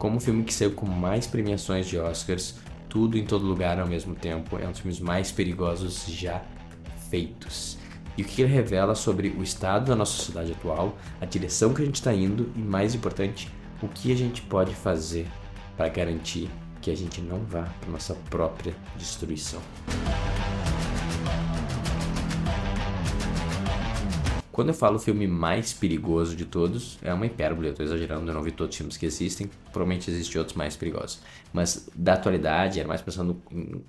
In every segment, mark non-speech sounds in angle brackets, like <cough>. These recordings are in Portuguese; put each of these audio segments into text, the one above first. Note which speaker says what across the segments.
Speaker 1: como o filme que saiu com mais premiações de Oscars, tudo em todo lugar ao mesmo tempo, é um dos filmes mais perigosos já feitos. E o que ele revela sobre o estado da nossa sociedade atual, a direção que a gente está indo e, mais importante, o que a gente pode fazer para garantir que a gente não vá para nossa própria destruição. Quando eu falo o filme mais perigoso de todos, é uma hipérbole, eu tô exagerando, eu não vi todos os filmes que existem, provavelmente existem outros mais perigosos. Mas da atualidade, era mais pensando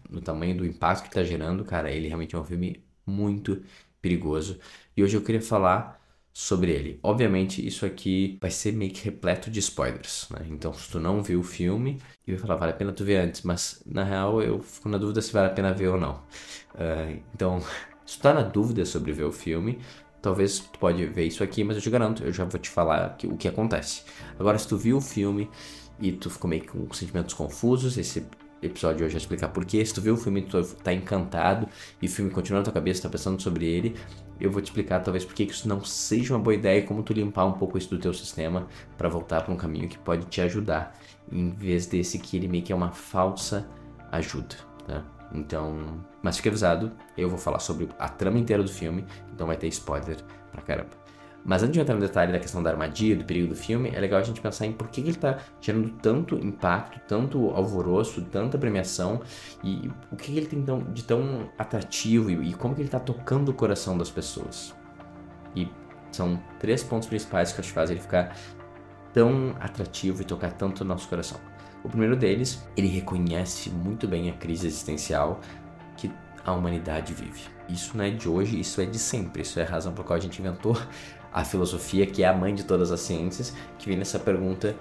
Speaker 1: no, tamanho do impacto que tá gerando, cara, ele realmente é um filme muito perigoso. E hoje eu queria falar sobre ele. Obviamente, isso aqui vai ser meio que repleto de spoilers, né? Então, se tu não viu o filme, eu ia falar, vale a pena tu ver antes, mas na real eu fico na dúvida se vale a pena ver ou não. Uh, então, <laughs> se tu tá na dúvida sobre ver o filme, Talvez tu pode ver isso aqui, mas eu te garanto, eu já vou te falar o que acontece. Agora, se tu viu o filme e tu ficou meio com sentimentos confusos, esse episódio hoje vai explicar porquê. Se tu viu o filme e tu tá encantado e o filme continua na tua cabeça, tá pensando sobre ele, eu vou te explicar talvez por que isso não seja uma boa ideia e como tu limpar um pouco isso do teu sistema para voltar para um caminho que pode te ajudar, em vez desse que ele meio que é uma falsa ajuda, tá? Então, mas fique avisado, eu vou falar sobre a trama inteira do filme, então vai ter spoiler pra caramba. Mas antes de entrar no detalhe da questão da armadilha, do perigo do filme, é legal a gente pensar em por que, ele está gerando tanto impacto, tanto alvoroço, tanta premiação e o que, ele tem de tão atrativo e, como que ele está tocando o coração das pessoas. E são três pontos principais que acho que fazem ele ficar tão atrativo e tocar tanto o nosso coração. O primeiro deles, ele reconhece muito bem a crise existencial a humanidade vive. Isso não é de hoje, isso é de sempre. Isso é a razão pela qual a gente inventou a filosofia, que é a mãe de todas as ciências, que vem nessa pergunta: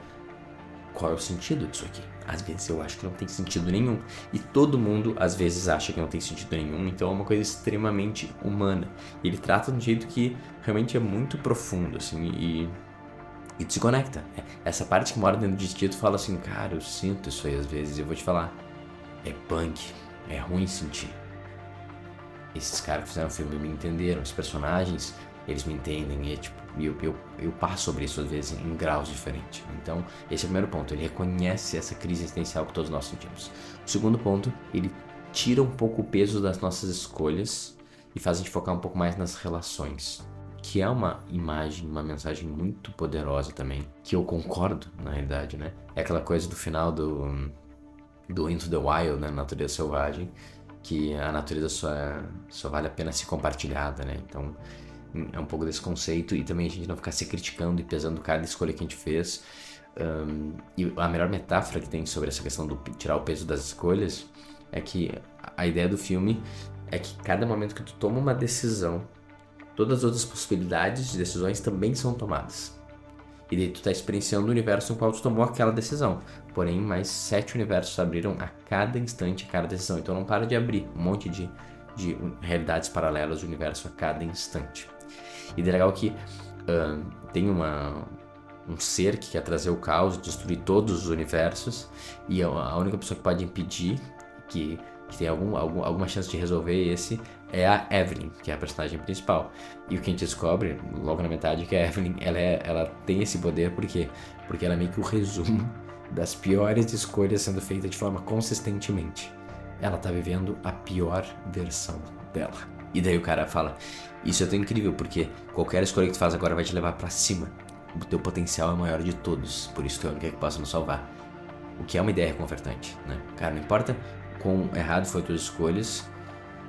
Speaker 1: qual é o sentido disso aqui? Às vezes eu acho que não tem sentido nenhum. E todo mundo às vezes acha que não tem sentido nenhum, então é uma coisa extremamente humana. E ele trata de um jeito que realmente é muito profundo, assim, e e desconecta. Essa parte que mora dentro de ti, tu fala assim, cara, eu sinto isso aí às vezes. Eu vou te falar, é punk, é ruim sentir. Esses caras que fizeram o filme me entenderam, os personagens, eles me entendem e é, tipo, eu, eu, eu passo sobre isso às vezes em graus diferentes. Então, esse é o primeiro ponto, ele reconhece essa crise existencial que todos nós sentimos. O segundo ponto, ele tira um pouco o peso das nossas escolhas e faz a gente focar um pouco mais nas relações que é uma imagem, uma mensagem muito poderosa também, que eu concordo, na realidade, né? É aquela coisa do final do, do Into the Wild, né? Natureza Selvagem, que a natureza só, é, só vale a pena ser compartilhada, né? Então, é um pouco desse conceito e também a gente não ficar se criticando e pesando cada escolha que a gente fez. Um, e a melhor metáfora que tem sobre essa questão do tirar o peso das escolhas é que a ideia do filme é que cada momento que tu toma uma decisão todas as outras possibilidades de decisões também são tomadas. E daí tu está experienciando o universo no qual tu tomou aquela decisão. Porém, mais sete universos abriram a cada instante, a cada decisão. Então não para de abrir um monte de, de realidades paralelas do universo a cada instante. E é legal que uh, tem uma, um ser que quer trazer o caos, destruir todos os universos, e a única pessoa que pode impedir que que tem algum, algum, alguma chance de resolver esse, é a Evelyn, que é a personagem principal. E o que a gente descobre, logo na metade, é que a Evelyn ela, é, ela tem esse poder por quê? Porque ela é meio que o resumo das piores escolhas sendo feitas de forma consistentemente. Ela tá vivendo a pior versão dela. E daí o cara fala: Isso é tão incrível porque qualquer escolha que tu faz agora vai te levar para cima. O teu potencial é maior de todos, por isso tu é o único que possa nos salvar. O que é uma ideia reconfortante, né? Cara, não importa quão errado foi tuas escolhas.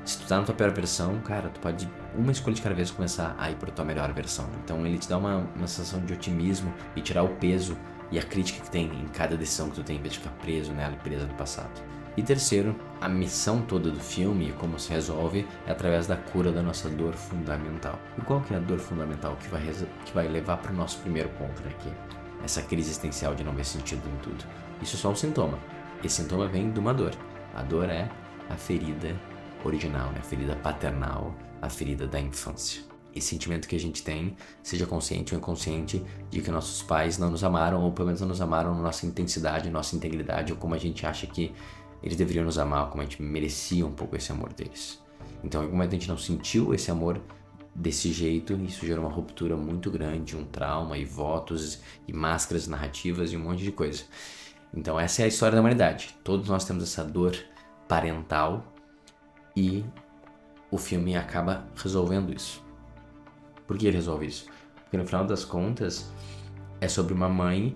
Speaker 1: Se tu tá na tua pior versão, cara, tu pode uma escolha de cada vez começar a ir pra tua melhor versão. Então ele te dá uma, uma sensação de otimismo e tirar o peso e a crítica que tem em cada decisão que tu tem, em vez de ficar preso nela e presa no passado. E terceiro, a missão toda do filme e como se resolve é através da cura da nossa dor fundamental. E qual que é a dor fundamental que vai, que vai levar para o nosso primeiro ponto, é essa crise existencial de não ver sentido em tudo. Isso é só um sintoma. Esse sintoma vem de uma dor. A dor é a ferida original, né? a ferida paternal, a ferida da infância. Esse sentimento que a gente tem, seja consciente ou inconsciente, de que nossos pais não nos amaram, ou pelo menos não nos amaram na nossa intensidade, nossa integridade, ou como a gente acha que eles deveriam nos amar, como a gente merecia um pouco esse amor deles. Então, em algum momento a gente não sentiu esse amor desse jeito, isso gerou uma ruptura muito grande, um trauma e votos e máscaras narrativas e um monte de coisa. Então essa é a história da humanidade. Todos nós temos essa dor parental e o filme acaba resolvendo isso. Por que ele resolve isso? Porque no final das contas é sobre uma mãe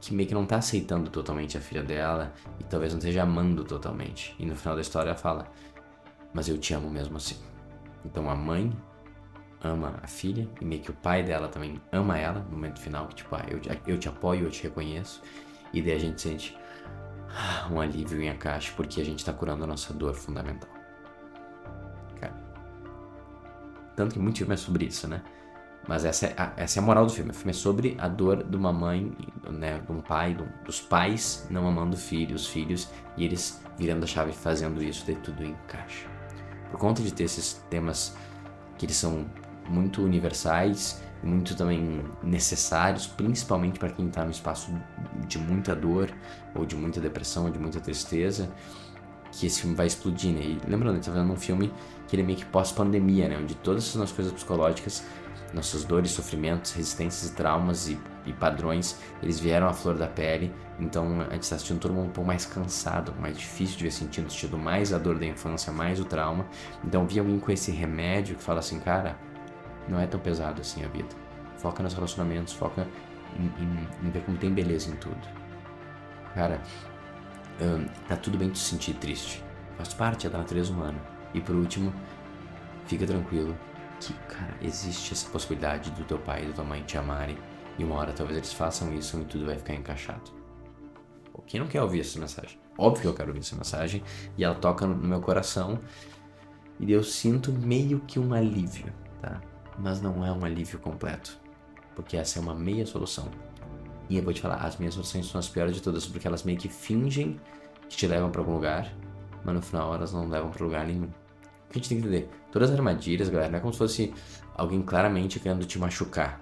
Speaker 1: que meio que não tá aceitando totalmente a filha dela e talvez não esteja amando totalmente. E no final da história ela fala: Mas eu te amo mesmo assim. Então a mãe ama a filha e meio que o pai dela também ama ela no momento final, que tipo, ah, eu, eu te apoio, eu te reconheço. E daí a gente sente ah, um alívio em encaixe porque a gente tá curando a nossa dor fundamental. Cara. Tanto que muito filme é sobre isso, né? Mas essa é, a, essa é a moral do filme. O filme é sobre a dor de uma mãe, né, de um pai, de um, dos pais não amando o filho, os filhos, e eles virando a chave fazendo isso, daí tudo encaixa. Por conta de ter esses temas que eles são muito universais, muito também necessários, principalmente para quem está no espaço de muita dor, ou de muita depressão, ou de muita tristeza, que esse filme vai explodir, né? E lembrando, ele tá fazendo um filme que ele é meio que pós-pandemia, né? Onde todas essas nossas coisas psicológicas, nossas dores, sofrimentos, resistências, traumas e, e padrões, eles vieram à flor da pele. Então a gente está assistindo todo mundo um pouco mais cansado, mais difícil de ver sentindo, sentindo mais a dor da infância, mais o trauma. Então vi alguém com esse remédio que fala assim, cara, não é tão pesado assim a vida. Foca nos relacionamentos, foca em, em, em ver como tem beleza em tudo. Cara, um, tá tudo bem te sentir triste. Faz parte da natureza humana. E por último, fica tranquilo que, cara, existe essa possibilidade do teu pai e da tua mãe te amarem. E uma hora talvez eles façam isso e tudo vai ficar encaixado. Pô, quem não quer ouvir essa mensagem? Óbvio que eu quero ouvir essa mensagem. E ela toca no meu coração. E eu sinto meio que um alívio, tá? Mas não é um alívio completo, porque essa é uma meia solução. E eu vou te falar, as minhas soluções são as piores de todas, porque elas meio que fingem que te levam para algum lugar, mas no final elas não levam para lugar nenhum. O que a gente tem que entender? Todas as armadilhas, galera, não é como se fosse alguém claramente querendo te machucar.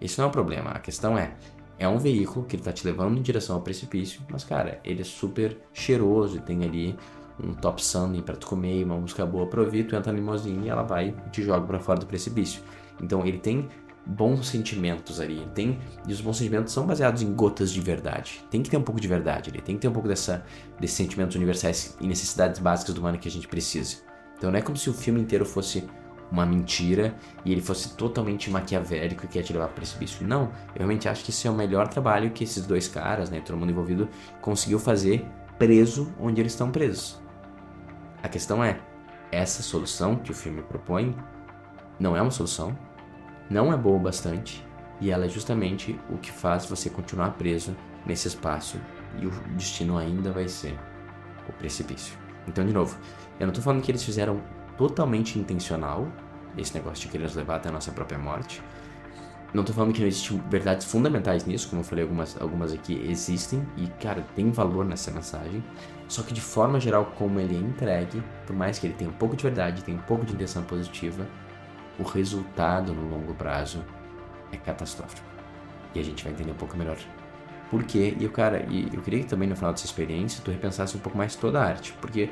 Speaker 1: Isso não é o problema. A questão é, é um veículo que ele tá te levando em direção ao precipício, mas cara, ele é super cheiroso e tem ali um top sunny para tu comer, uma música boa pra ouvir, tu entra na limousine e ela vai e te joga para fora do precipício. Então ele tem bons sentimentos ali, tem e os bons sentimentos são baseados em gotas de verdade. Tem que ter um pouco de verdade ali, tem que ter um pouco dessa desses sentimentos universais e necessidades básicas do humano que a gente precisa. Então não é como se o filme inteiro fosse uma mentira e ele fosse totalmente maquiavélico e quer te levar para precipício. Não, eu realmente acho que esse é o melhor trabalho que esses dois caras, né, todo mundo envolvido, conseguiu fazer preso onde eles estão presos. A questão é, essa solução que o filme propõe não é uma solução, não é boa o bastante e ela é justamente o que faz você continuar preso nesse espaço e o destino ainda vai ser o precipício. Então, de novo, eu não estou falando que eles fizeram totalmente intencional esse negócio de querer nos levar até a nossa própria morte. Não estou falando que não existem verdades fundamentais nisso, como eu falei, algumas, algumas aqui existem e, cara, tem valor nessa mensagem. Só que de forma geral, como ele é entregue, por mais que ele tenha um pouco de verdade, tenha um pouco de intenção positiva, o resultado no longo prazo é catastrófico. E a gente vai entender um pouco melhor por quê. E, cara, e eu queria que também no final dessa experiência tu repensasse um pouco mais toda a arte, porque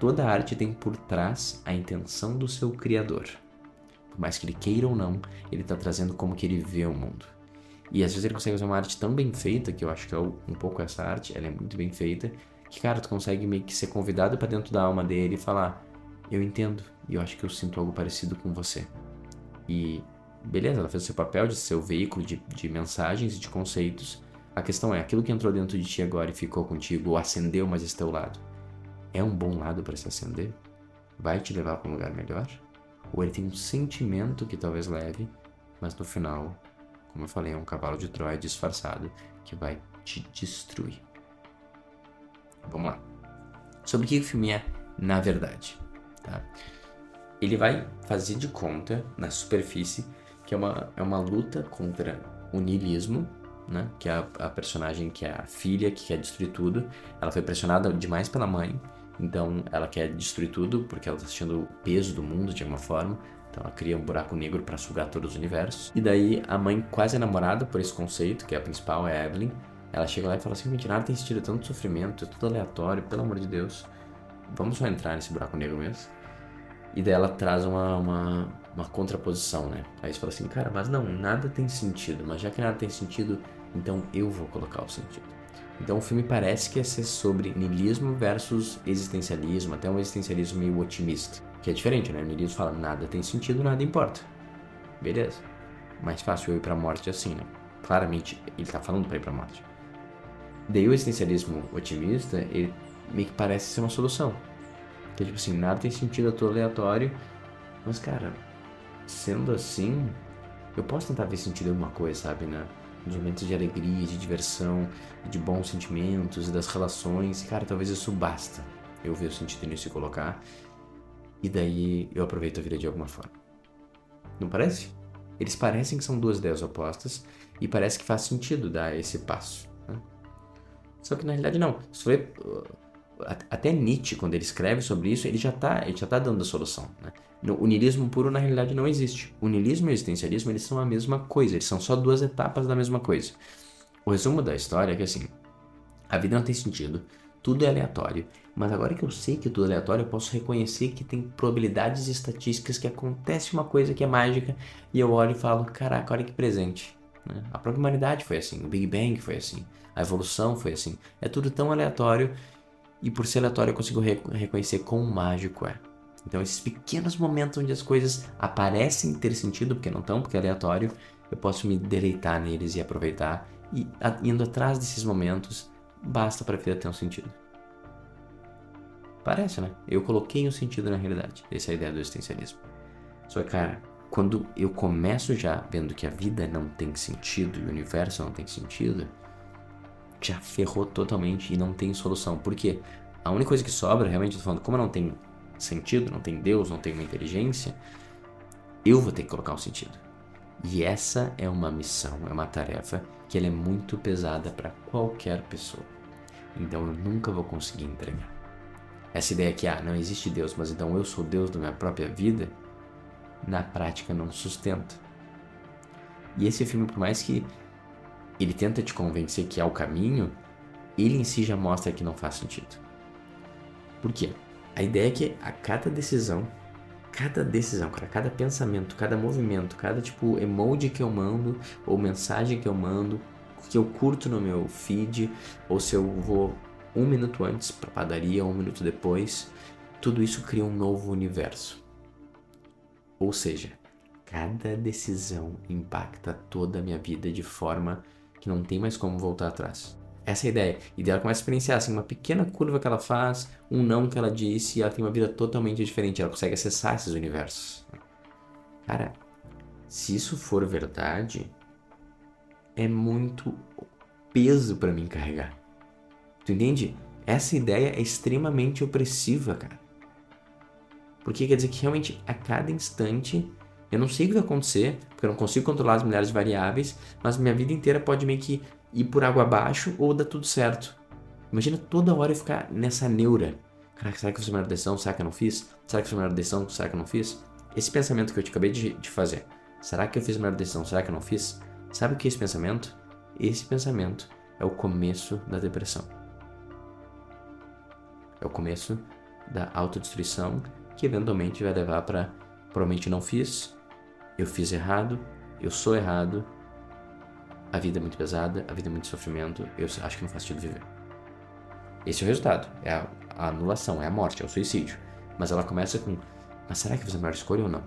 Speaker 1: toda a arte tem por trás a intenção do seu criador. Por mais que ele queira ou não, ele está trazendo como que ele vê o mundo. E às vezes ele consegue fazer uma arte tão bem feita, que eu acho que é um pouco essa arte, ela é muito bem feita, que, cara, tu consegue meio que ser convidado para dentro da alma dele e falar: Eu entendo, e eu acho que eu sinto algo parecido com você. E beleza, ela fez o seu papel de ser o veículo de, de mensagens e de conceitos. A questão é: aquilo que entrou dentro de ti agora e ficou contigo, ou acendeu, mas está ao lado, é um bom lado para se acender? Vai te levar para um lugar melhor? Ou ele tem um sentimento que talvez leve, mas no final, como eu falei, é um cavalo de Troia disfarçado que vai te destruir. Vamos lá. Sobre o que o filme é na verdade. Tá? Ele vai fazer de conta, na superfície, que é uma, é uma luta contra o niilismo, né? que é a, a personagem que é a filha, que quer destruir tudo. Ela foi pressionada demais pela mãe, então ela quer destruir tudo porque ela está sentindo o peso do mundo de alguma forma. Então ela cria um buraco negro para sugar todos os universos. E daí a mãe quase é namorada por esse conceito, que é a principal, é a Evelyn, ela chega lá e fala assim: nada tem sentido, tanto sofrimento, é tudo aleatório, pelo amor de Deus. Vamos só entrar nesse buraco negro mesmo. E daí ela traz uma, uma, uma contraposição, né? Aí você fala assim: cara, mas não, nada tem sentido, mas já que nada tem sentido, então eu vou colocar o sentido. Então o filme parece que ia ser sobre niilismo versus existencialismo, até um existencialismo meio otimista. Que é diferente, né? O niilismo fala nada tem sentido, nada importa. Beleza. Mais fácil eu ir pra morte assim, né? Claramente ele tá falando pra ir pra morte. Daí o existencialismo otimista, ele meio que parece ser uma solução. Que é tipo assim, nada tem sentido, eu tô aleatório. Mas cara, sendo assim, eu posso tentar ver sentido em alguma coisa, sabe, né? Nos momentos de alegria, de diversão, de bons sentimentos das relações. Cara, talvez isso basta. Eu ver o sentido nisso e colocar. E daí eu aproveito a vida de alguma forma. Não parece? Eles parecem que são duas ideias opostas e parece que faz sentido dar esse passo. Né? Só que na realidade não. Se for, até Nietzsche, quando ele escreve sobre isso, ele já está ele já tá dando a solução. Né? O niilismo puro, na realidade, não existe. O niilismo e o existencialismo, eles são a mesma coisa. Eles são só duas etapas da mesma coisa. O resumo da história é que, assim, a vida não tem sentido. Tudo é aleatório. Mas agora que eu sei que tudo é aleatório, eu posso reconhecer que tem probabilidades estatísticas que acontece uma coisa que é mágica. E eu olho e falo, caraca, olha que presente. Né? A própria humanidade foi assim. O Big Bang foi assim. A evolução foi assim. É tudo tão aleatório e por ser aleatório eu consigo re reconhecer quão mágico é. Então esses pequenos momentos onde as coisas aparecem ter sentido, porque não estão, porque é aleatório, eu posso me deleitar neles e aproveitar. E indo atrás desses momentos, basta para a vida ter um sentido. Parece, né? Eu coloquei um sentido na realidade. Essa é a ideia do existencialismo. Só que, cara, quando eu começo já vendo que a vida não tem sentido e o universo não tem sentido, já ferrou totalmente e não tem solução. Por quê? A única coisa que sobra, realmente, eu tô falando, como não tem sentido, não tem Deus, não tem uma inteligência, eu vou ter que colocar um sentido. E essa é uma missão, é uma tarefa que ela é muito pesada para qualquer pessoa. Então eu nunca vou conseguir entregar. Essa ideia que, ah, não existe Deus, mas então eu sou Deus da minha própria vida, na prática não sustenta. E esse filme, por mais que ele tenta te convencer que é o caminho, ele em si já mostra que não faz sentido. Por quê? A ideia é que a cada decisão, cada decisão, cara, cada pensamento, cada movimento, cada tipo emoji que eu mando ou mensagem que eu mando, que eu curto no meu feed, ou se eu vou um minuto antes para padaria, um minuto depois, tudo isso cria um novo universo. Ou seja, cada decisão impacta toda a minha vida de forma que não tem mais como voltar atrás. Essa é a ideia. E daí ela começa a experienciar assim, uma pequena curva que ela faz, um não que ela disse, e ela tem uma vida totalmente diferente. Ela consegue acessar esses universos. Cara, se isso for verdade, é muito peso para mim carregar. Tu entende? Essa ideia é extremamente opressiva, cara. Porque quer dizer que realmente a cada instante eu não sei o que vai acontecer, porque eu não consigo controlar as milhares de variáveis, mas minha vida inteira pode meio que ir por água abaixo ou dar tudo certo. Imagina toda hora eu ficar nessa neura. Caraca, será que eu fiz a melhor decisão? Será que eu não fiz? Será que eu fiz a melhor decisão? Será que eu não fiz? Esse pensamento que eu te acabei de, de fazer. Será que eu fiz a melhor decisão? Será que eu não fiz? Sabe o que é esse pensamento? Esse pensamento é o começo da depressão. É o começo da autodestruição que eventualmente vai levar para provavelmente não fiz, eu fiz errado, eu sou errado, a vida é muito pesada, a vida é muito sofrimento, eu acho que não faz sentido viver. Esse é o resultado, é a, a anulação, é a morte, é o suicídio. Mas ela começa com, mas será que eu fiz a melhor escolha ou não?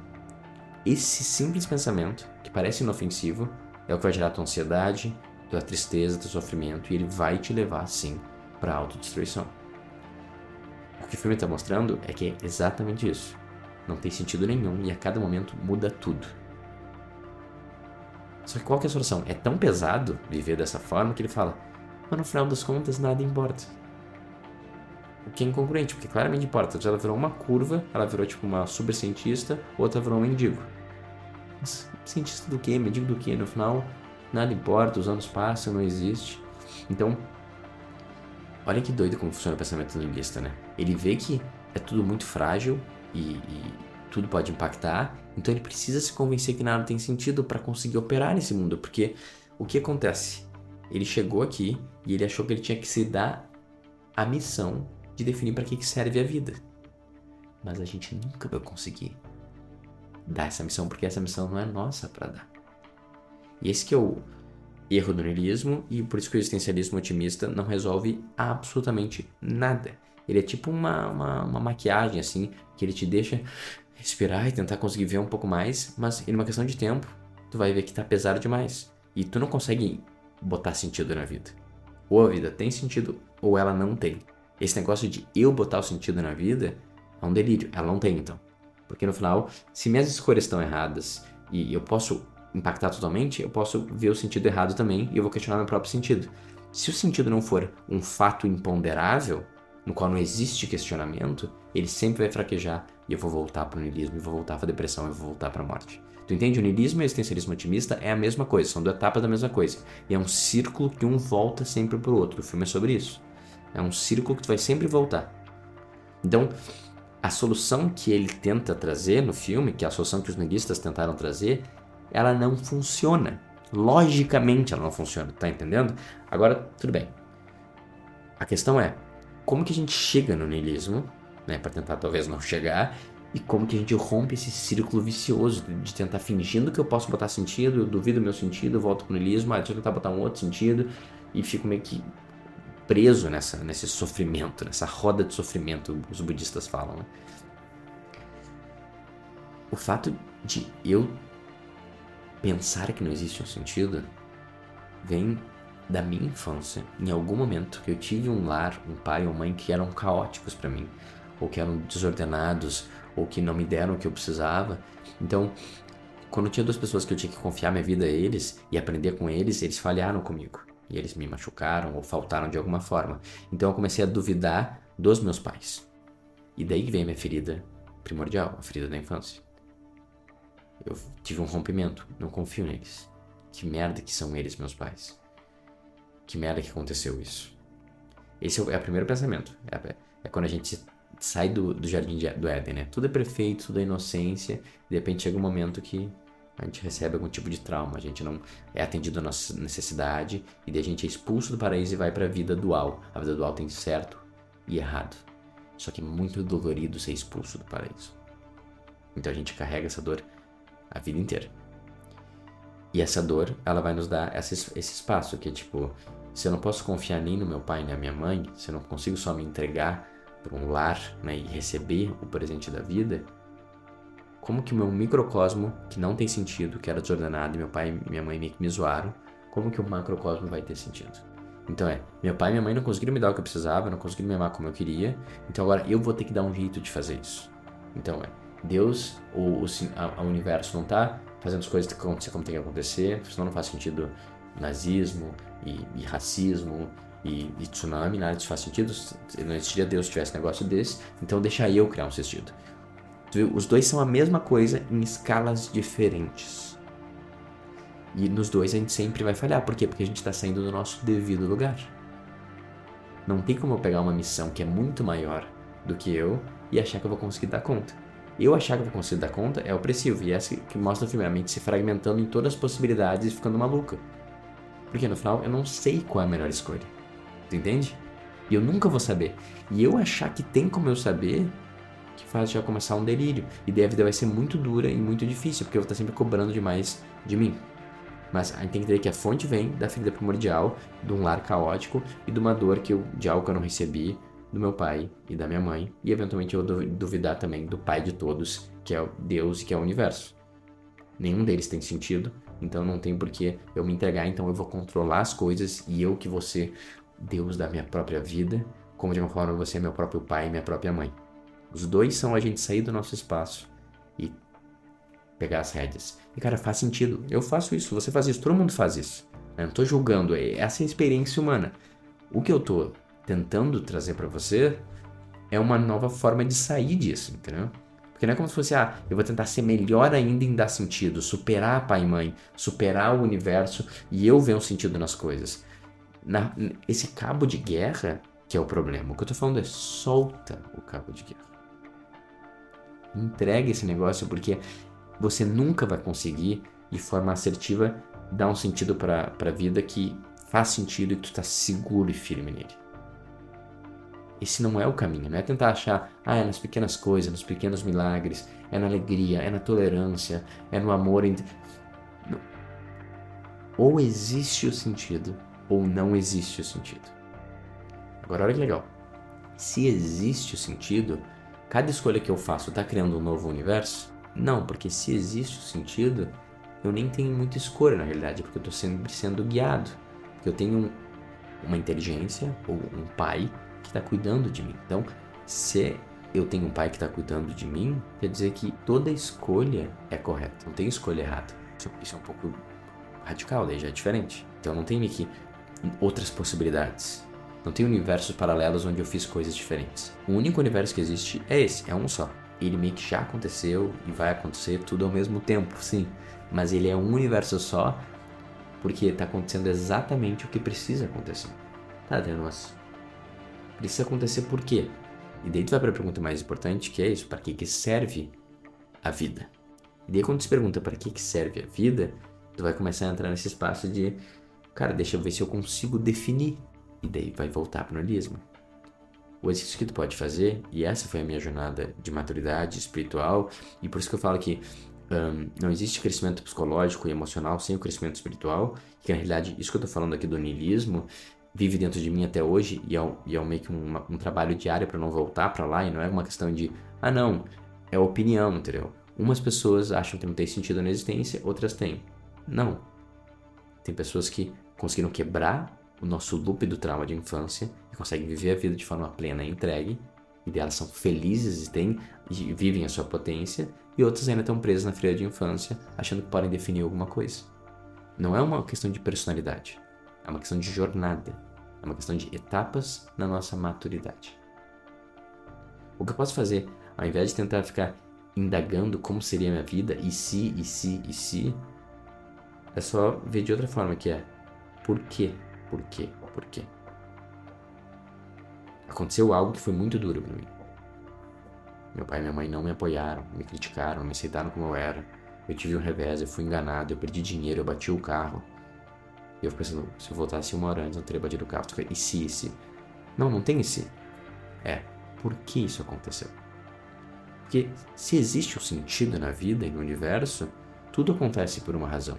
Speaker 1: Esse simples pensamento, que parece inofensivo, é o que vai gerar tua ansiedade, tua tristeza, teu sofrimento, e ele vai te levar, sim, para a autodestruição. O que o filme está mostrando é que é exatamente isso. Não tem sentido nenhum e a cada momento muda tudo. Só que qual que é a solução? É tão pesado viver dessa forma que ele fala, mas no final das contas nada importa. O que é incongruente, porque claramente importa. Ela virou uma curva, ela virou tipo uma super cientista, outra virou um mendigo. Mas cientista do que? Mendigo do que? No final, nada importa, os anos passam, não existe. Então, olha que doido como funciona o pensamento niilista, né? Ele vê que é tudo muito frágil, e, e tudo pode impactar. Então ele precisa se convencer que nada tem sentido para conseguir operar nesse mundo, porque o que acontece? Ele chegou aqui e ele achou que ele tinha que se dar a missão de definir para que, que serve a vida. Mas a gente nunca vai conseguir dar essa missão porque essa missão não é nossa para dar. E esse que é o, erro do niilismo e por isso que o existencialismo otimista não resolve absolutamente nada. Ele é tipo uma, uma, uma maquiagem, assim, que ele te deixa respirar e tentar conseguir ver um pouco mais, mas em uma questão de tempo, tu vai ver que tá pesado demais. E tu não consegue botar sentido na vida. Ou a vida tem sentido, ou ela não tem. Esse negócio de eu botar o sentido na vida é um delírio. Ela não tem, então. Porque no final, se minhas escolhas estão erradas e eu posso impactar totalmente, eu posso ver o sentido errado também e eu vou questionar meu próprio sentido. Se o sentido não for um fato imponderável, no qual não existe questionamento, ele sempre vai fraquejar e eu vou voltar para o niilismo, eu vou voltar para a depressão, eu vou voltar para a morte. Tu entende? O niilismo e o existencialismo otimista é a mesma coisa, são duas etapas da mesma coisa. E é um círculo que um volta sempre pro outro. O filme é sobre isso. É um círculo que tu vai sempre voltar. Então, a solução que ele tenta trazer no filme, que é a solução que os niilistas tentaram trazer, ela não funciona. Logicamente ela não funciona, tá entendendo? Agora, tudo bem. A questão é, como que a gente chega no niilismo, né, para tentar talvez não chegar, e como que a gente rompe esse círculo vicioso de tentar fingindo que eu posso botar sentido, eu duvido meu sentido, volto pro niilismo, ah, deixa eu tentar botar um outro sentido e fico meio que preso nessa, nesse sofrimento, nessa roda de sofrimento, os budistas falam. Né? O fato de eu pensar que não existe um sentido vem da minha infância. Em algum momento que eu tive um lar, um pai ou mãe que eram caóticos para mim, ou que eram desordenados, ou que não me deram o que eu precisava. Então, quando tinha duas pessoas que eu tinha que confiar minha vida a eles e aprender com eles, eles falharam comigo. E eles me machucaram ou faltaram de alguma forma. Então eu comecei a duvidar dos meus pais. E daí vem a minha ferida primordial, a ferida da infância. Eu tive um rompimento, não confio neles. Que merda que são eles, meus pais. Que merda que aconteceu isso. Esse é o, é o primeiro pensamento. É, é quando a gente sai do, do jardim de, do Éden, né? Tudo é perfeito, tudo é inocência, de repente chega um momento que a gente recebe algum tipo de trauma, a gente não é atendido a nossa necessidade e daí a gente é expulso do paraíso e vai para a vida dual. A vida dual tem certo e errado. Só que é muito dolorido ser expulso do paraíso. Então a gente carrega essa dor a vida inteira. E essa dor, ela vai nos dar esse espaço que é tipo, se eu não posso confiar nem no meu pai nem na minha mãe, se eu não consigo só me entregar para um lar né, e receber o presente da vida, como que o meu microcosmo, que não tem sentido, que era desordenado, e meu pai e minha mãe meio que me zoaram, como que o macrocosmo vai ter sentido? Então é, meu pai e minha mãe não conseguiram me dar o que eu precisava, não conseguiram me amar como eu queria, então agora eu vou ter que dar um jeito de fazer isso. Então é, Deus, o, o universo não está fazendo as coisas como, como tem que acontecer, senão não faz sentido nazismo e, e racismo e, e tsunami, nada disso faz sentido. Não existiria Deus se tivesse negócio desse. Então deixa eu criar um sentido. Os dois são a mesma coisa em escalas diferentes. E nos dois a gente sempre vai falhar. Por quê? Porque a gente está saindo do nosso devido lugar. Não tem como eu pegar uma missão que é muito maior do que eu e achar que eu vou conseguir dar conta. Eu achar que eu vou conseguir dar conta é opressivo. E é essa que mostra o filme, a mente se fragmentando em todas as possibilidades e ficando maluca. Porque no final eu não sei qual é a melhor escolha. Tu entende? E eu nunca vou saber. E eu achar que tem como eu saber, que faz já começar um delírio. E daí a vida vai ser muito dura e muito difícil, porque eu vou estar sempre cobrando demais de mim. Mas a gente tem que entender que a fonte vem da ferida primordial, de um lar caótico e de uma dor que eu, de algo que eu não recebi do meu pai e da minha mãe. E eventualmente eu duvidar também do pai de todos, que é Deus e que é o universo. Nenhum deles tem sentido, então não tem por que eu me entregar, então eu vou controlar as coisas e eu que vou ser Deus da minha própria vida, como de uma forma você é meu próprio pai e minha própria mãe. Os dois são a gente sair do nosso espaço e pegar as rédeas. E cara, faz sentido. Eu faço isso, você faz isso, todo mundo faz isso. Eu não tô julgando, é essa é a experiência humana. O que eu tô tentando trazer para você é uma nova forma de sair disso, entendeu? Porque não é como se fosse, ah, eu vou tentar ser melhor ainda em dar sentido, superar pai e mãe, superar o universo e eu ver um sentido nas coisas na, esse cabo de guerra que é o problema. O que eu tô falando é solta o cabo de guerra. Entrega esse negócio porque você nunca vai conseguir, de forma assertiva, dar um sentido para a vida que faz sentido e tu tá seguro e firme nele. Esse não é o caminho, não é tentar achar, ah, é nas pequenas coisas, nos pequenos milagres, é na alegria, é na tolerância, é no amor. ou existe o sentido ou não existe o sentido. Agora olha que legal. Se existe o sentido, cada escolha que eu faço está criando um novo universo? Não, porque se existe o sentido, eu nem tenho muita escolha na realidade, porque eu estou sempre sendo guiado. Porque eu tenho um, uma inteligência ou um pai que está cuidando de mim. Então, se eu tenho um pai que está cuidando de mim, quer dizer que toda escolha é correta, não tem escolha errada. Isso, é um pouco radical, daí já é diferente. Então não tem aqui outras possibilidades. Não tem universos paralelos onde eu fiz coisas diferentes. O único universo que existe é esse, é um só. Ele meio que já aconteceu e vai acontecer tudo ao mesmo tempo, sim. Mas ele é um universo só porque está acontecendo exatamente o que precisa acontecer. Tá, mas precisa acontecer por quê? E daí tu vai para a pergunta mais importante, que é isso, para que, que serve a vida? E daí quando tu se pergunta para que, que serve a vida, tu vai começar a entrar nesse espaço de, cara, deixa eu ver se eu consigo definir. E daí vai voltar para o niilismo. O exercício que tu pode fazer, e essa foi a minha jornada de maturidade espiritual, e por isso que eu falo que um, não existe crescimento psicológico e emocional sem o crescimento espiritual, que na realidade, isso que eu estou falando aqui do niilismo, vive dentro de mim até hoje e é, e é meio que um, um trabalho diário para não voltar para lá e não é uma questão de, ah não, é opinião, entendeu? Umas pessoas acham que não tem sentido na existência, outras têm. Não. Tem pessoas que conseguiram quebrar o nosso loop do trauma de infância e conseguem viver a vida de forma plena e entregue, e elas são felizes e, têm, e vivem a sua potência, e outras ainda estão presas na freira de infância, achando que podem definir alguma coisa. Não é uma questão de personalidade, é uma questão de jornada. É uma questão de etapas na nossa maturidade. O que eu posso fazer, ao invés de tentar ficar indagando como seria a minha vida, e se, e se, e se, é só ver de outra forma, que é por quê, por quê, por quê. Aconteceu algo que foi muito duro para mim. Meu pai e minha mãe não me apoiaram, me criticaram, me aceitaram como eu era. Eu tive um revés, eu fui enganado, eu perdi dinheiro, eu bati o carro. E eu fico pensando, se eu voltasse uma hora antes, eu teria batido o carro. E se, e se? Não, não tem esse. É, por que isso aconteceu? Porque se existe um sentido na vida e no universo, tudo acontece por uma razão.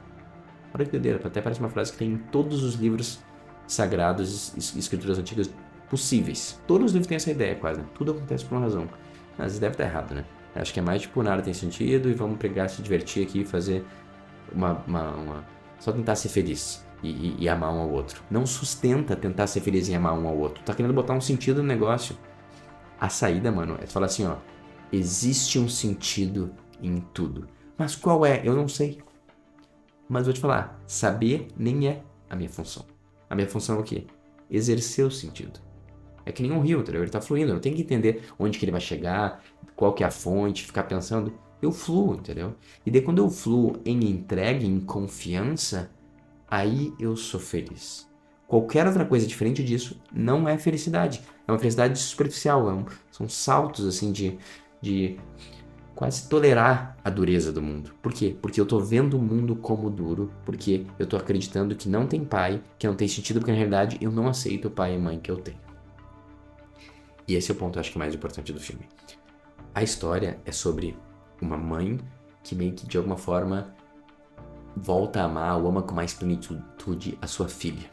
Speaker 1: Olha que doideira, até parece uma frase que tem em todos os livros sagrados, escrituras antigas possíveis. Todos os livros têm essa ideia quase, né? Tudo acontece por uma razão. Mas deve estar errado, né? Acho que é mais tipo, nada tem sentido e vamos pegar, se divertir aqui e fazer uma, uma, uma... Só tentar ser feliz e, e, e, amar um ao outro. Não sustenta tentar ser feliz em amar um ao outro. Tá querendo botar um sentido no negócio. A saída, mano, é falar assim, ó. Existe um sentido em tudo. Mas qual é? Eu não sei. Mas vou te falar, saber nem é a minha função. A minha função é o quê? Exercer o sentido. É que nem um rio, entendeu? Ele tá fluindo, eu tenho que entender onde que ele vai chegar, qual que é a fonte, ficar pensando. Eu fluo, entendeu? E daí quando eu fluo em entrega, em confiança, aí eu sou feliz. Qualquer outra coisa diferente disso não é felicidade. É uma felicidade superficial. É um, são saltos assim de, de quase tolerar a dureza do mundo. Por quê? Porque eu tô vendo o mundo como duro, porque eu tô acreditando que não tem pai, que não tem sentido, porque na realidade eu não aceito o pai e mãe que eu tenho. E esse é o ponto, acho que mais importante do filme. A história é sobre uma mãe que meio que de alguma forma volta a amar ou ama com mais plenitude a sua filha.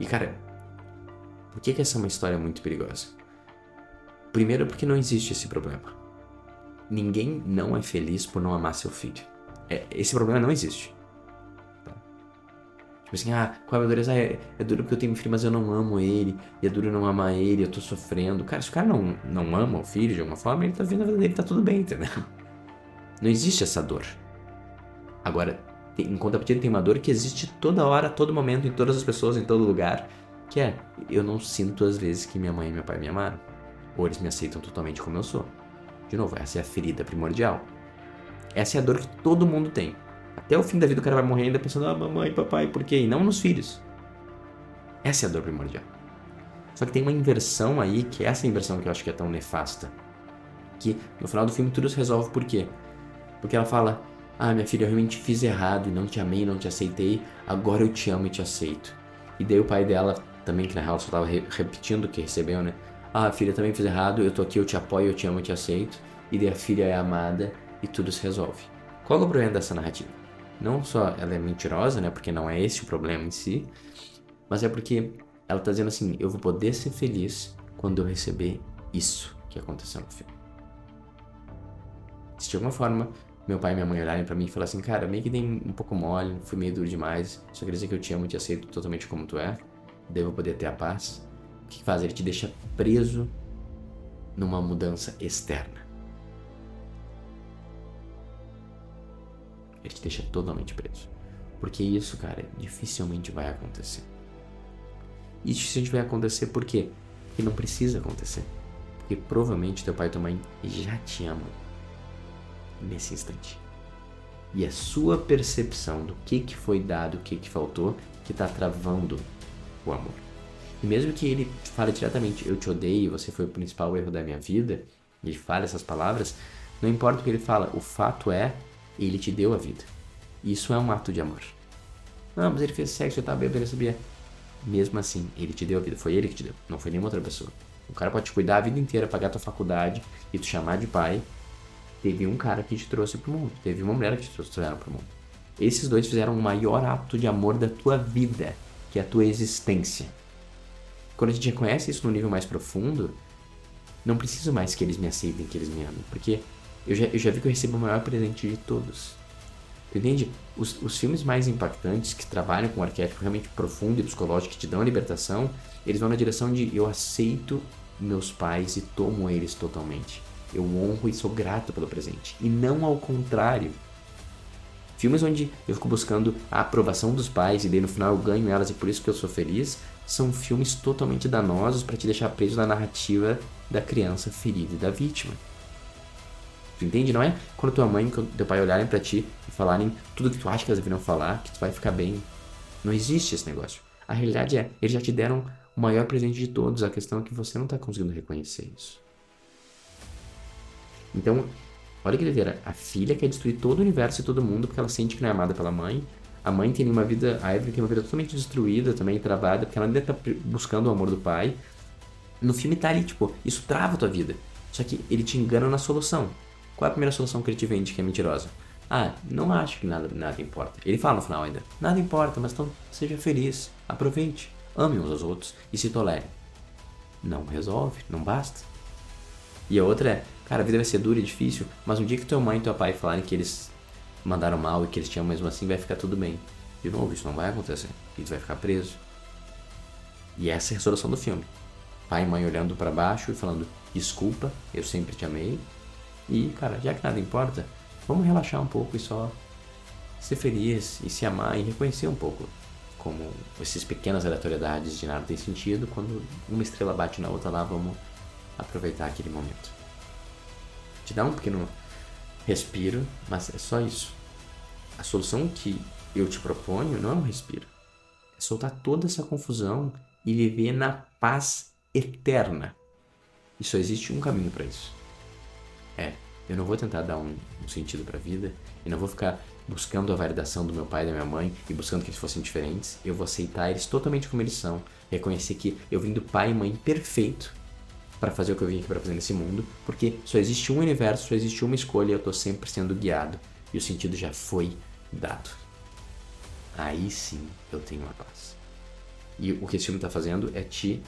Speaker 1: E cara, por que, que essa é uma história muito perigosa? Primeiro, porque não existe esse problema. Ninguém não é feliz por não amar seu filho. É, esse problema não existe. Tá? Tipo assim, ah, qual é a dureza? Ah, é, é duro porque eu tenho um filho, mas eu não amo ele. E é duro não amar ele, eu tô sofrendo. Cara, se o cara não, não ama o filho de alguma forma, ele tá vendo a vida dele, tá tudo bem, entendeu? Não existe essa dor. Agora, em contrapartida tem uma dor que existe toda hora, todo momento, em todas as pessoas, em todo lugar, que é, eu não sinto às vezes que minha mãe e meu pai me amaram. Ou eles me aceitam totalmente como eu sou. De novo, essa é a ferida primordial. Essa é a dor que todo mundo tem. Até o fim da vida o cara vai morrer ainda pensando, ah, mamãe, papai, por quê? E não nos filhos. Essa é a dor primordial. Só que tem uma inversão aí, que é essa inversão que eu acho que é tão nefasta. Que no final do filme tudo se resolve por quê? Porque ela fala, ah, minha filha, eu realmente fiz errado e não te amei, não te aceitei. Agora eu te amo e te aceito. E daí o pai dela, também, que na real só tava re repetindo o que recebeu, né? Ah, filha, também fiz errado, eu tô aqui, eu te apoio, eu te amo, eu te aceito. E daí a filha é amada e tudo se resolve. Qual é o problema dessa narrativa? Não só ela é mentirosa, né? Porque não é esse o problema em si, mas é porque ela tá dizendo assim: eu vou poder ser feliz quando eu receber isso que aconteceu no filme. Se de alguma forma meu pai e minha mãe olharem para mim e falar assim, cara, meio que dei um pouco mole, fui meio duro demais, só quer dizer que eu te amo e te aceito totalmente como tu é, devo poder ter a paz. O que faz? Ele te deixa preso numa mudança externa. Ele te deixa totalmente preso. Porque isso, cara, dificilmente vai acontecer. Isso dificilmente vai acontecer por quê? Porque não precisa acontecer. Porque provavelmente teu pai e tua mãe já te amam nesse instante. E a sua percepção do que, que foi dado, o que, que faltou, que está travando o amor. E mesmo que ele fale diretamente, eu te odeio, você foi o principal erro da minha vida, ele fale essas palavras, não importa o que ele fala, o fato é, ele te deu a vida. Isso é um ato de amor. Não, mas ele fez sexo, eu tava bêbado, ele sabia. Mesmo assim, ele te deu a vida, foi ele que te deu, não foi nenhuma outra pessoa. O cara pode te cuidar a vida inteira, pagar tua faculdade e te chamar de pai, Teve um cara que te trouxe pro mundo, teve uma mulher que te trouxeram pro mundo. Esses dois fizeram o maior ato de amor da tua vida, que é a tua existência. Quando a gente reconhece isso no nível mais profundo, não preciso mais que eles me aceitem, que eles me amem, porque eu já, eu já vi que eu recebo o maior presente de todos. Tu entende? Os, os filmes mais impactantes, que trabalham com um arquétipo realmente profundo e psicológico, que te dão a libertação, eles vão na direção de eu aceito meus pais e tomo eles totalmente. Eu honro e sou grato pelo presente. E não ao contrário. Filmes onde eu fico buscando a aprovação dos pais e daí no final eu ganho elas e por isso que eu sou feliz, são filmes totalmente danosos para te deixar preso na narrativa da criança ferida e da vítima. Tu entende? Não é quando tua mãe e teu pai olharem para ti e falarem tudo que tu acha que elas deveriam falar, que tu vai ficar bem. Não existe esse negócio. A realidade é, eles já te deram o maior presente de todos, a questão é que você não está conseguindo reconhecer isso. Então, olha que doideira. A filha quer destruir todo o universo e todo mundo porque ela sente que não é amada pela mãe. A mãe tem uma vida, a Evelyn tem uma vida totalmente destruída, também travada, porque ela ainda tá buscando o amor do pai. No filme tá ali, tipo, isso trava a tua vida. Só que ele te engana na solução. Qual é a primeira solução que ele te vende que é mentirosa? Ah, não acho que nada, nada importa. Ele fala no final ainda: nada importa, mas então seja feliz, aproveite, ame uns aos outros e se tolere. Não resolve, não basta. E a outra é: Cara, a vida vai ser dura e difícil, mas um dia que tua mãe e teu pai falarem que eles mandaram mal e que eles te amam mesmo assim, vai ficar tudo bem. De novo, isso não vai acontecer. E tu vai ficar preso. E essa é a resolução do filme. Pai e mãe olhando para baixo e falando: Desculpa, eu sempre te amei. E, cara, já que nada importa, vamos relaxar um pouco e só ser feliz e se amar e reconhecer um pouco como essas pequenas aleatoriedades de nada tem sentido. Quando uma estrela bate na outra lá, vamos aproveitar aquele momento te dá um pequeno respiro, mas é só isso. A solução que eu te proponho não é um respiro. É soltar toda essa confusão e viver na paz eterna. E só existe um caminho para isso. É, eu não vou tentar dar um, um sentido para a vida, eu não vou ficar buscando a validação do meu pai e da minha mãe e buscando que eles fossem diferentes. Eu vou aceitar eles totalmente como eles são, reconhecer que eu vim do pai e mãe perfeito para fazer o que eu vim aqui para fazer nesse mundo, porque só existe um universo, só existe uma escolha e eu tô sempre sendo guiado e o sentido já foi dado. Aí sim eu tenho a paz. E o que esse filme tá fazendo é te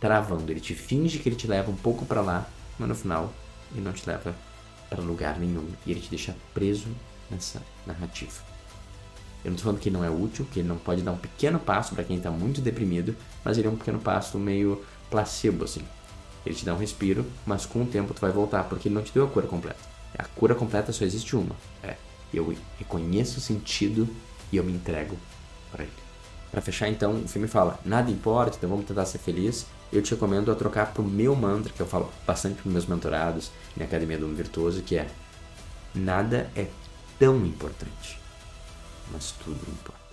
Speaker 1: travando, ele te finge que ele te leva um pouco para lá, mas no final ele não te leva para lugar nenhum e ele te deixa preso nessa narrativa. Eu não tô falando que ele não é útil, que ele não pode dar um pequeno passo para quem tá muito deprimido, mas ele é um pequeno passo meio placebo assim ele te dá um respiro, mas com o tempo tu vai voltar, porque ele não te deu a cura completa. A cura completa só existe uma. É, eu reconheço o sentido e eu me entrego para ele. Para fechar então, o filme fala: nada importa, então vamos tentar ser feliz. Eu te recomendo a trocar pro meu mantra, que eu falo bastante para meus mentorados na Academia do Homem Virtuoso, que é: nada é tão importante, mas tudo importa.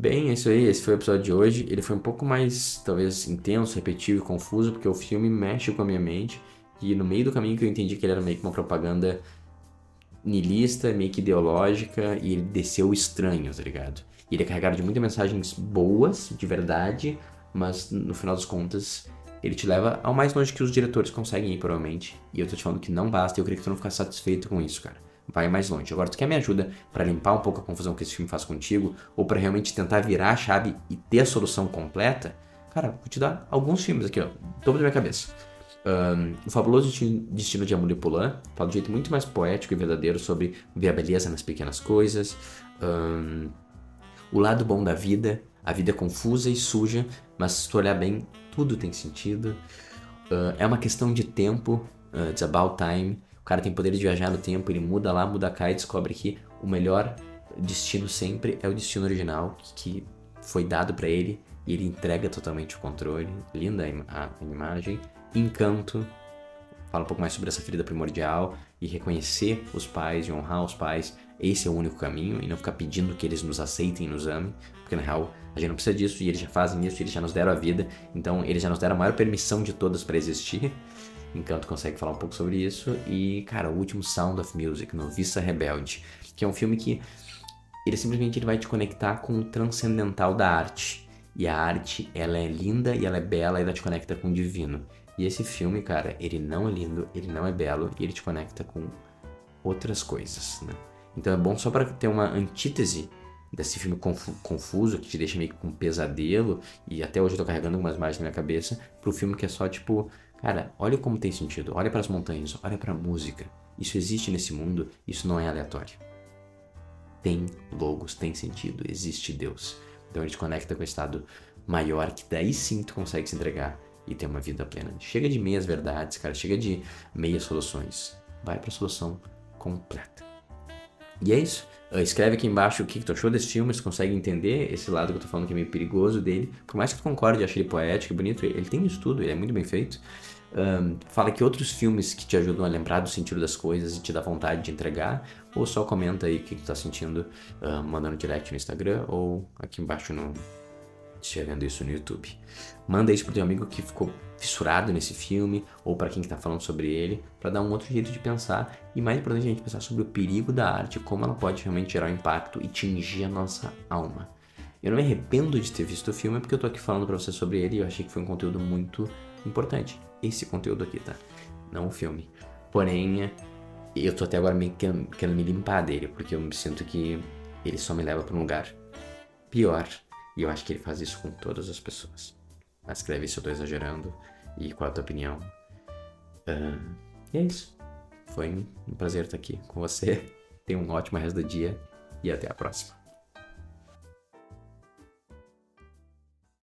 Speaker 1: Bem, é isso aí. Esse foi o episódio de hoje. Ele foi um pouco mais, talvez, intenso, repetitivo e confuso, porque o filme mexe com a minha mente. E no meio do caminho que eu entendi que ele era meio que uma propaganda nilista, meio que ideológica, e ele desceu estranho, tá ligado? E ele é carregado de muitas mensagens boas, de verdade, mas no final das contas, ele te leva ao mais longe que os diretores conseguem ir, provavelmente. E eu tô te falando que não basta e eu queria que tu não ficasse satisfeito com isso, cara. Vai mais longe. Agora, tu quer me ajuda para limpar um pouco a confusão que esse filme faz contigo, ou para realmente tentar virar a chave e ter a solução completa? Cara, vou te dar alguns filmes aqui, ó, topo da minha cabeça. Um, o Fabuloso Destino de Amélie Poulain fala de um jeito muito mais poético e verdadeiro sobre ver a beleza nas pequenas coisas. Um, o lado bom da vida, a vida é confusa e suja, mas se tu olhar bem, tudo tem sentido. Uh, é uma questão de tempo, uh, it's about time. Cara tem poder de viajar no tempo, ele muda lá, muda cá e descobre que o melhor destino sempre é o destino original que foi dado para ele e ele entrega totalmente o controle. Linda a, imagem. Encanto, fala um pouco mais sobre essa ferida primordial e reconhecer os pais e honrar os pais. Esse é o único caminho e não ficar pedindo que eles nos aceitem e nos amem, porque na real a gente não precisa disso e eles já fazem isso, eles já nos deram a vida, então eles já nos deram a maior permissão de todas para existir. Encanto consegue falar um pouco sobre isso. E, cara, o último Sound of Music, Noviça Rebelde, que é um filme que ele simplesmente ele vai te conectar com o transcendental da arte. E a arte, ela é linda e ela é bela e ela te conecta com o divino. E esse filme, cara, ele não é lindo, ele não é belo e ele te conecta com outras coisas, né? Então é bom só para ter uma antítese desse filme confu confuso que te deixa meio com um pesadelo e até hoje eu tô carregando algumas imagens na minha cabeça pro filme que é só tipo, cara, olha como tem sentido, olha para as montanhas, olha para a música. Isso existe nesse mundo, isso não é aleatório. Tem logos, tem sentido, existe Deus. Então ele te conecta com o estado maior que daí sim tu consegue se entregar e ter uma vida plena. Chega de meias verdades, cara, chega de meias soluções. Vai para a solução completa. E é isso. Uh, escreve aqui embaixo o que, que tu achou desse filme, se consegue entender esse lado que eu tô falando que é meio perigoso dele. Por mais que tu concorde e ache ele poético e bonito, ele tem isso tudo, ele é muito bem feito. Um, fala que outros filmes que te ajudam a lembrar do sentido das coisas e te dá vontade de entregar, ou só comenta aí o que, que tu tá sentindo, uh, mandando direct no Instagram ou aqui embaixo no, estiver vendo isso no YouTube. Manda isso pro teu amigo que ficou fissurado nesse filme, ou para quem está falando sobre ele, para dar um outro jeito de pensar e mais importante a gente pensar sobre o perigo da arte, como ela pode realmente gerar um impacto e tingir a nossa alma. Eu não me arrependo de ter visto o filme porque eu tô aqui falando para você sobre ele e eu achei que foi um conteúdo muito importante. Esse conteúdo aqui, tá? Não o filme. Porém, eu tô até agora meio querendo, querendo me limpar dele, porque eu me sinto que ele só me leva para um lugar pior e eu acho que ele faz isso com todas as pessoas. Mas escreve se eu tô exagerando e qual a tua opinião. Uh, e é isso. Foi um prazer estar aqui com você. Tenha um ótimo resto do dia e até a próxima.